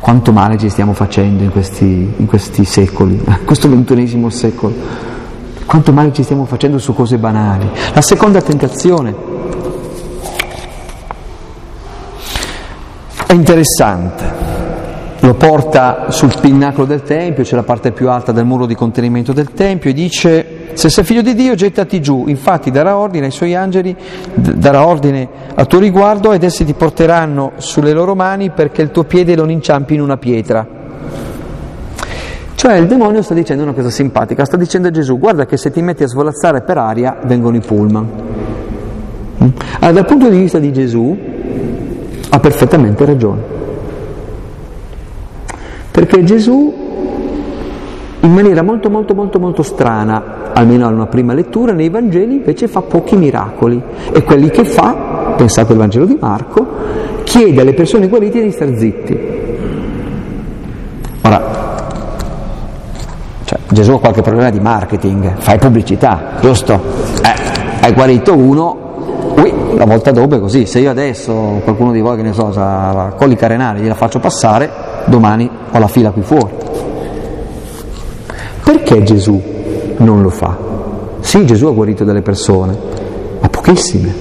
Quanto male ci stiamo facendo in questi, in questi secoli, in questo ventunesimo secolo. Quanto male ci stiamo facendo su cose banali. La seconda tentazione è interessante lo porta sul pinnacolo del Tempio, c'è la parte più alta del muro di contenimento del Tempio, e dice, se sei figlio di Dio gettati giù, infatti darà ordine ai suoi angeli, darà ordine a tuo riguardo ed essi ti porteranno sulle loro mani perché il tuo piede non inciampi in una pietra. Cioè il demonio sta dicendo una cosa simpatica, sta dicendo a Gesù, guarda che se ti metti a svolazzare per aria vengono i pullman. Mm? Allora, dal punto di vista di Gesù ha perfettamente ragione. Perché Gesù, in maniera molto molto molto molto strana, almeno a una prima lettura, nei Vangeli invece fa pochi miracoli e quelli che fa, pensate al Vangelo di Marco, chiede alle persone guarite di star zitti. Ora, cioè, Gesù ha qualche problema di marketing, fai pubblicità, giusto? Eh, hai guarito uno, ui, la volta dopo è così, se io adesso qualcuno di voi che ne so, ha colica renale, gliela faccio passare, domani ho la fila qui fuori. Perché Gesù non lo fa? Sì, Gesù ha guarito delle persone, ma pochissime.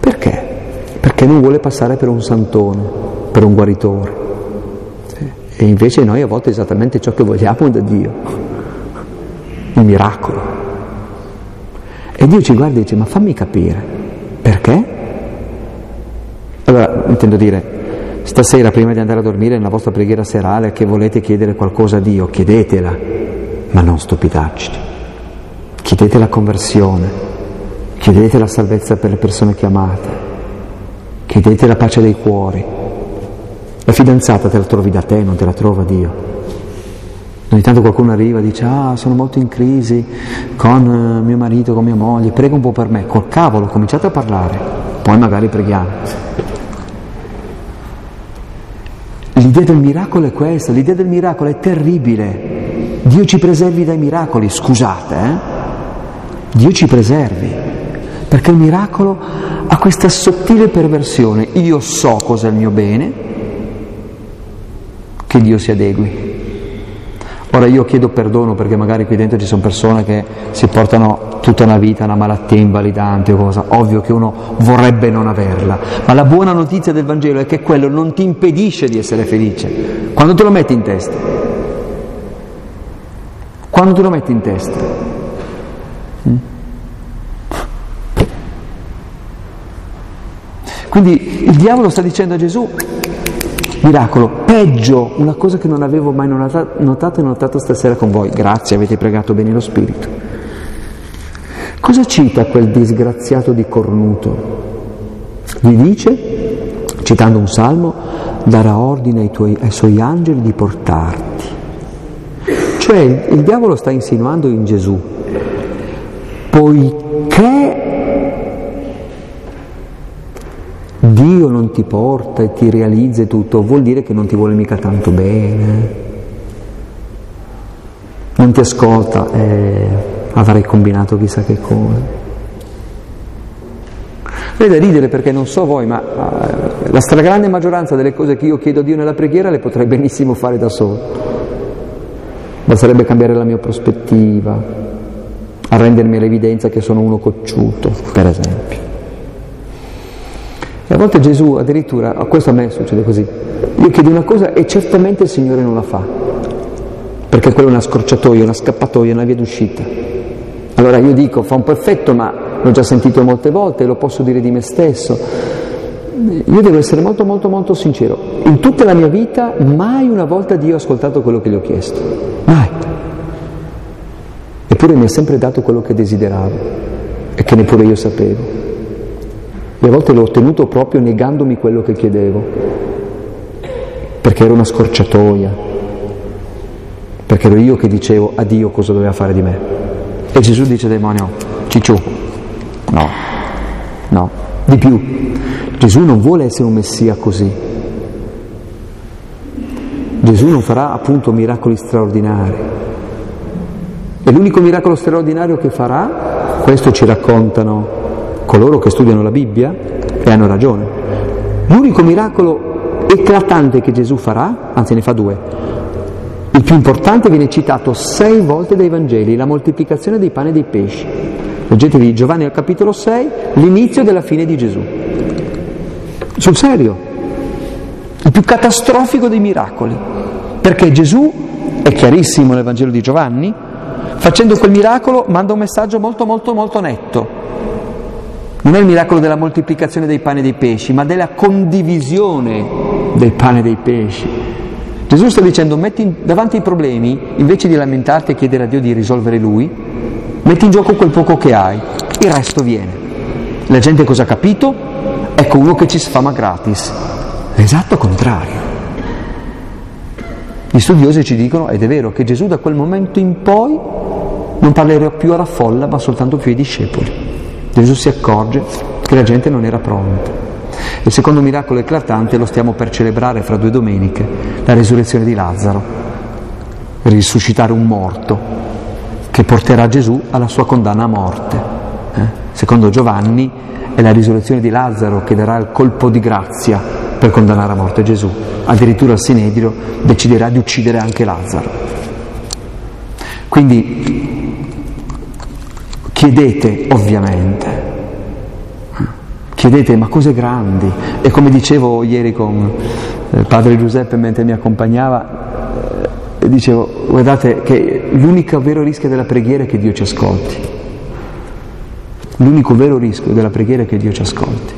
Perché? Perché non vuole passare per un santone, per un guaritore. E invece noi a volte esattamente ciò che vogliamo da Dio, il miracolo. E Dio ci guarda e dice, ma fammi capire, perché? Allora, intendo dire, Stasera, prima di andare a dormire, nella vostra preghiera serale, che volete chiedere qualcosa a Dio, chiedetela, ma non stupidaggini. Chiedete la conversione, chiedete la salvezza per le persone che amate, chiedete la pace dei cuori. La fidanzata te la trovi da te, non te la trova Dio. Ogni tanto qualcuno arriva e dice, ah, sono molto in crisi con eh, mio marito, con mia moglie, prega un po' per me. Col cavolo, cominciate a parlare, poi magari preghiamo. L'idea del miracolo è questa, l'idea del miracolo è terribile. Dio ci preservi dai miracoli, scusate, eh? Dio ci preservi, perché il miracolo ha questa sottile perversione. Io so cos'è il mio bene, che Dio si adegui. Ora io chiedo perdono perché magari qui dentro ci sono persone che si portano tutta una vita una malattia invalidante o cosa, ovvio che uno vorrebbe non averla, ma la buona notizia del Vangelo è che quello non ti impedisce di essere felice, quando te lo metti in testa, quando te lo metti in testa. Mm? Quindi il diavolo sta dicendo a Gesù, miracolo, peggio, una cosa che non avevo mai notato e notato stasera con voi, grazie, avete pregato bene lo Spirito. Cosa cita quel disgraziato di cornuto? Gli dice, citando un salmo, darà ordine ai, tuoi, ai suoi angeli di portarti. Cioè il diavolo sta insinuando in Gesù, poiché Dio non ti porta e ti realizza e tutto, vuol dire che non ti vuole mica tanto bene, non ti ascolta. Eh, avrei combinato chissà che cosa. È da ridere perché non so voi, ma uh, la stragrande maggioranza delle cose che io chiedo a Dio nella preghiera le potrei benissimo fare da solo. Basterebbe cambiare la mia prospettiva, arrendermi all'evidenza che sono uno cocciuto, per esempio. E a volte Gesù addirittura, questo a me succede così, io chiedo una cosa e certamente il Signore non la fa, perché quella è una scorciatoia, una scappatoia, una via d'uscita. Allora io dico, fa un po' effetto, ma l'ho già sentito molte volte, lo posso dire di me stesso. Io devo essere molto molto molto sincero. In tutta la mia vita mai una volta Dio ha ascoltato quello che gli ho chiesto. Mai. Eppure mi ha sempre dato quello che desideravo e che neppure io sapevo. E a volte l'ho ottenuto proprio negandomi quello che chiedevo, perché era una scorciatoia, perché ero io che dicevo a Dio cosa doveva fare di me. E Gesù dice demonio, cicciù, no, no, di più. Gesù non vuole essere un messia così. Gesù non farà appunto miracoli straordinari. E l'unico miracolo straordinario che farà, questo ci raccontano coloro che studiano la Bibbia e hanno ragione, l'unico miracolo eclatante che Gesù farà, anzi ne fa due, il più importante viene citato sei volte dai Vangeli, la moltiplicazione dei pani e dei pesci. Leggetevi Giovanni al capitolo 6, l'inizio della fine di Gesù. Sul serio, il più catastrofico dei miracoli, perché Gesù, è chiarissimo nel Vangelo di Giovanni, facendo quel miracolo manda un messaggio molto molto molto netto. Non è il miracolo della moltiplicazione dei pani e dei pesci, ma della condivisione del pane e dei pesci. Gesù sta dicendo metti davanti ai problemi, invece di lamentarti e chiedere a Dio di risolvere lui, metti in gioco quel poco che hai, il resto viene. La gente cosa ha capito? Ecco uno che ci sfama gratis. L'esatto contrario. Gli studiosi ci dicono, ed è vero, che Gesù da quel momento in poi non parlerà più alla folla, ma soltanto più ai discepoli. Gesù si accorge che la gente non era pronta. Il secondo miracolo eclatante lo stiamo per celebrare fra due domeniche, la risurrezione di Lazzaro, risuscitare un morto che porterà Gesù alla sua condanna a morte. Eh? Secondo Giovanni è la risurrezione di Lazzaro che darà il colpo di grazia per condannare a morte Gesù. Addirittura il Sinedrio deciderà di uccidere anche Lazzaro. Quindi chiedete ovviamente Chiedete, ma cose grandi. E come dicevo ieri con eh, padre Giuseppe mentre mi accompagnava, eh, dicevo, guardate che l'unico vero rischio della preghiera è che Dio ci ascolti. L'unico vero rischio della preghiera è che Dio ci ascolti.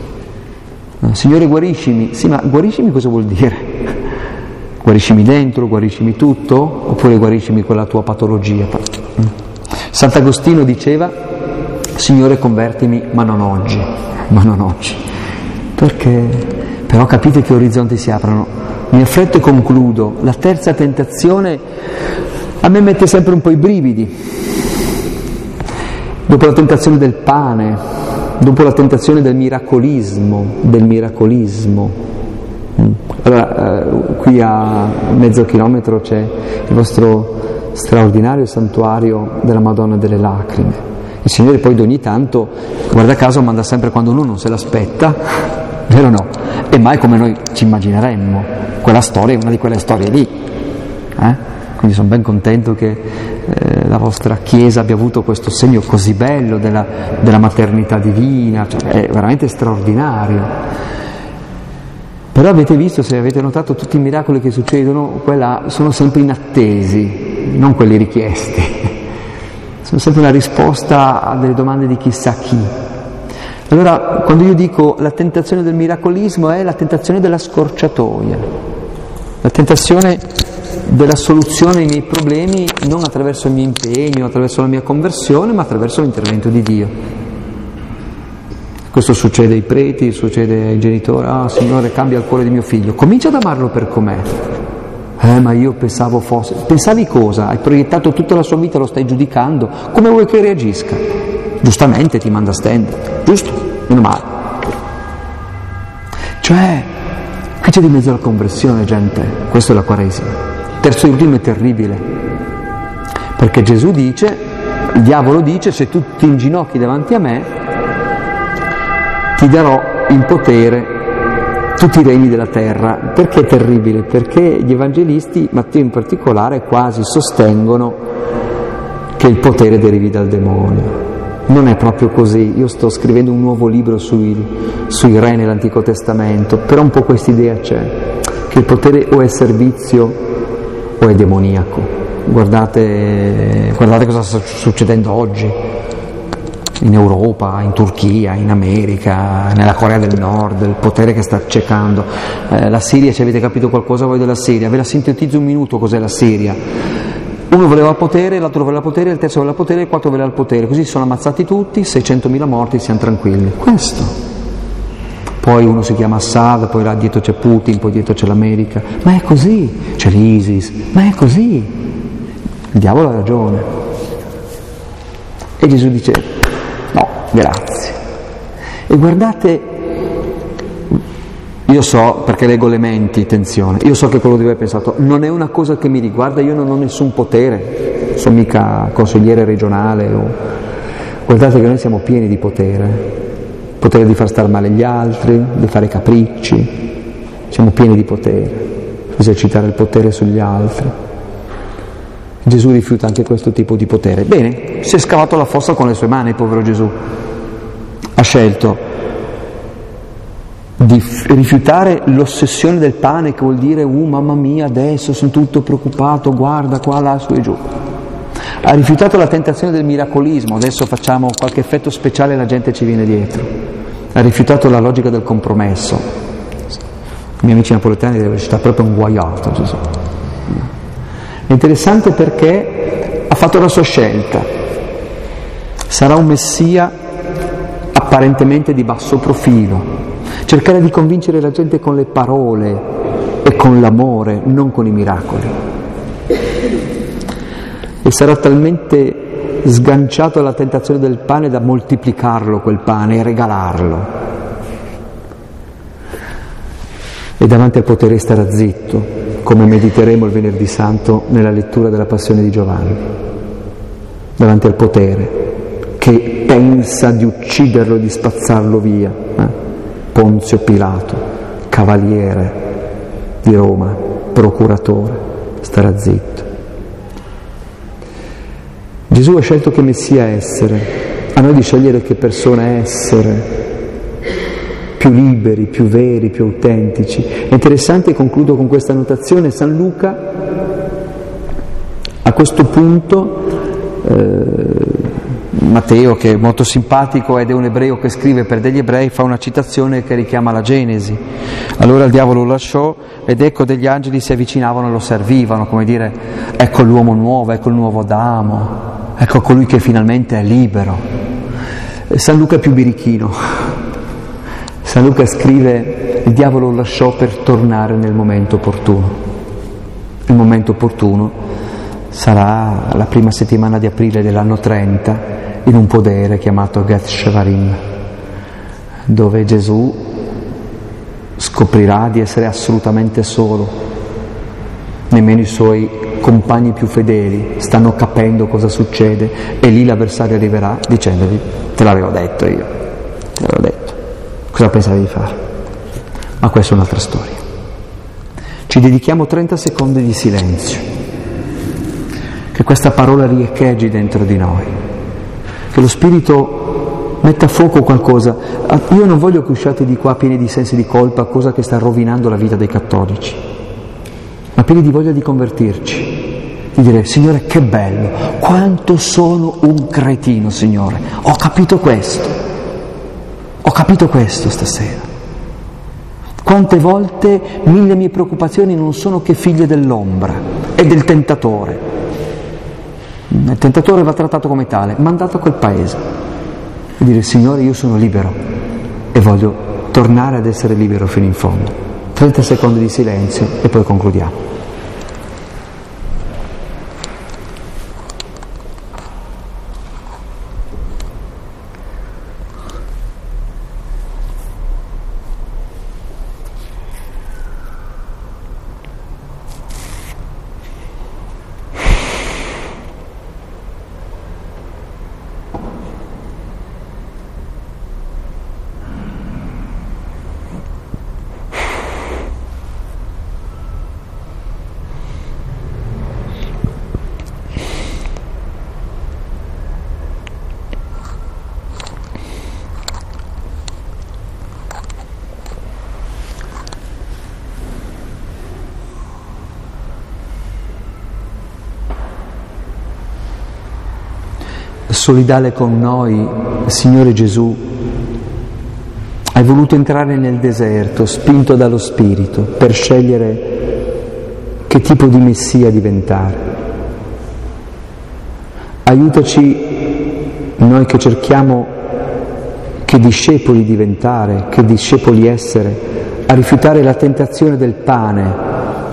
Signore guariscimi, sì ma guariscimi cosa vuol dire? Guariscimi dentro, guariscimi tutto, oppure guariscimi quella tua patologia? Sant'Agostino diceva, Signore convertimi, ma non oggi ma non oggi. Perché? Però capite che orizzonti si aprono. Mi affretto e concludo. La terza tentazione a me mette sempre un po' i brividi. Dopo la tentazione del pane, dopo la tentazione del miracolismo, del miracolismo. Mm. Allora, eh, qui a mezzo chilometro c'è il vostro straordinario santuario della Madonna delle Lacrime. Il Signore poi ogni tanto, guarda caso, manda sempre quando uno non se l'aspetta, vero no? E mai come noi ci immagineremmo. Quella storia è una di quelle storie lì. Eh? Quindi sono ben contento che eh, la vostra Chiesa abbia avuto questo segno così bello della, della maternità divina, cioè, è veramente straordinario. Però avete visto, se avete notato, tutti i miracoli che succedono, quella, sono sempre inattesi, non quelli richiesti. Sono sempre una risposta a delle domande di chissà chi. Allora, quando io dico la tentazione del miracolismo è la tentazione della scorciatoia, la tentazione della soluzione ai miei problemi non attraverso il mio impegno, attraverso la mia conversione, ma attraverso l'intervento di Dio. Questo succede ai preti, succede ai genitori, ah Signore cambia il cuore di mio figlio, comincia ad amarlo per com'è. Eh, ma io pensavo fosse. Pensavi cosa? Hai proiettato tutta la sua vita, lo stai giudicando. Come vuoi che reagisca? Giustamente ti manda a stendere, giusto? Meno male. Cioè, qui c'è di mezzo la conversione, gente. Questa è la Quaresima. Terzo ultimo è terribile, perché Gesù dice, il diavolo dice, se tu ti inginocchi davanti a me, ti darò in potere tutti i regni della terra. Perché è terribile? Perché gli evangelisti, Matteo in particolare, quasi sostengono che il potere derivi dal demonio. Non è proprio così, io sto scrivendo un nuovo libro sui, sui re nell'Antico Testamento, però un po' questa idea c'è, che il potere o è servizio o è demoniaco. Guardate, guardate cosa sta succedendo oggi in Europa, in Turchia, in America, nella Corea del Nord, il potere che sta accecando. Eh, la Siria, se avete capito qualcosa voi della Siria, ve la sintetizzo un minuto cos'è la Siria. Uno voleva il potere, l'altro voleva il potere, il terzo voleva il potere, il quarto voleva il potere. Così sono ammazzati tutti, 600.000 morti, siamo tranquilli. Questo poi uno si chiama Assad, poi là dietro c'è Putin, poi dietro c'è l'America, ma è così, c'è l'ISIS, ma è così. Il diavolo ha ragione. E Gesù dice, grazie. E guardate, io so, perché leggo le menti, attenzione, io so che quello di voi ha pensato, non è una cosa che mi riguarda, io non ho nessun potere, sono mica consigliere regionale, o... guardate che noi siamo pieni di potere potere di far star male gli altri, di fare capricci, siamo pieni di potere, esercitare il potere sugli altri. Gesù rifiuta anche questo tipo di potere. Bene, si è scavato la fossa con le sue mani, povero Gesù. Ha scelto di rifiutare l'ossessione del pane che vuol dire, uh mamma mia, adesso sono tutto preoccupato, guarda qua, là, su e giù. Ha rifiutato la tentazione del miracolismo, adesso facciamo qualche effetto speciale e la gente ci viene dietro. Ha rifiutato la logica del compromesso. I miei amici napoletani recitare proprio un guaiato Gesù. È interessante perché ha fatto la sua scelta. Sarà un messia apparentemente di basso profilo. Cercare di convincere la gente con le parole e con l'amore, non con i miracoli e sarà talmente sganciato dalla tentazione del pane da moltiplicarlo quel pane e regalarlo. E davanti al potere starà zitto, come mediteremo il venerdì santo nella lettura della passione di Giovanni. Davanti al potere che pensa di ucciderlo e di spazzarlo via. Eh? Ponzio Pilato, cavaliere di Roma, procuratore, starà zitto. Gesù ha scelto che Messia essere, a noi di scegliere che persona essere, più liberi, più veri, più autentici. È interessante, concludo con questa annotazione, San Luca a questo punto, eh, Matteo che è molto simpatico ed è un ebreo che scrive per degli ebrei, fa una citazione che richiama la Genesi. Allora il diavolo lo lasciò ed ecco degli angeli si avvicinavano e lo servivano, come dire, ecco l'uomo nuovo, ecco il nuovo Adamo, Ecco colui che finalmente è libero. San Luca è più birichino. San Luca scrive, il diavolo lo lasciò per tornare nel momento opportuno. Il momento opportuno sarà la prima settimana di aprile dell'anno 30 in un podere chiamato Gethshavarim, dove Gesù scoprirà di essere assolutamente solo, nemmeno i suoi compagni più fedeli stanno capendo cosa succede e lì l'avversario arriverà dicendovi te l'avevo detto io, te l'avevo detto, cosa pensavi di fare? Ma questa è un'altra storia. Ci dedichiamo 30 secondi di silenzio, che questa parola riecheggi dentro di noi, che lo Spirito metta a fuoco qualcosa. Io non voglio che usciate di qua pieni di sensi di colpa, cosa che sta rovinando la vita dei cattolici, ma pieni di voglia di convertirci, di dire Signore che bello, quanto sono un cretino Signore, ho capito questo, ho capito questo stasera. Quante volte mille mie preoccupazioni non sono che figlie dell'ombra e del tentatore. Il tentatore va trattato come tale, mandato a quel paese e dire Signore io sono libero e voglio tornare ad essere libero fino in fondo. 30 secondi di silenzio e poi concludiamo. Solidale con noi, Signore Gesù, hai voluto entrare nel deserto, spinto dallo Spirito, per scegliere che tipo di Messia diventare. Aiutaci noi che cerchiamo che discepoli diventare, che discepoli essere, a rifiutare la tentazione del pane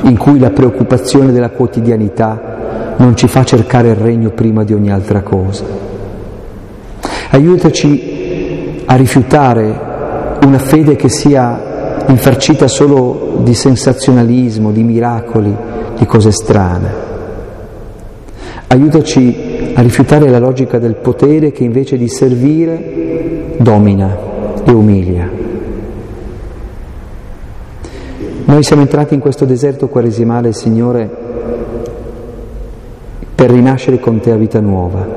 in cui la preoccupazione della quotidianità non ci fa cercare il regno prima di ogni altra cosa. Aiutaci a rifiutare una fede che sia infarcita solo di sensazionalismo, di miracoli, di cose strane. Aiutaci a rifiutare la logica del potere che invece di servire domina e umilia. Noi siamo entrati in questo deserto quaresimale, Signore, per rinascere con te a vita nuova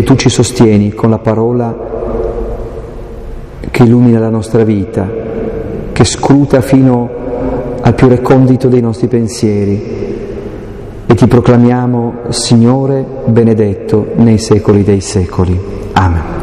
e tu ci sostieni con la parola che illumina la nostra vita, che scruta fino al più recondito dei nostri pensieri e ti proclamiamo Signore benedetto nei secoli dei secoli. Amen.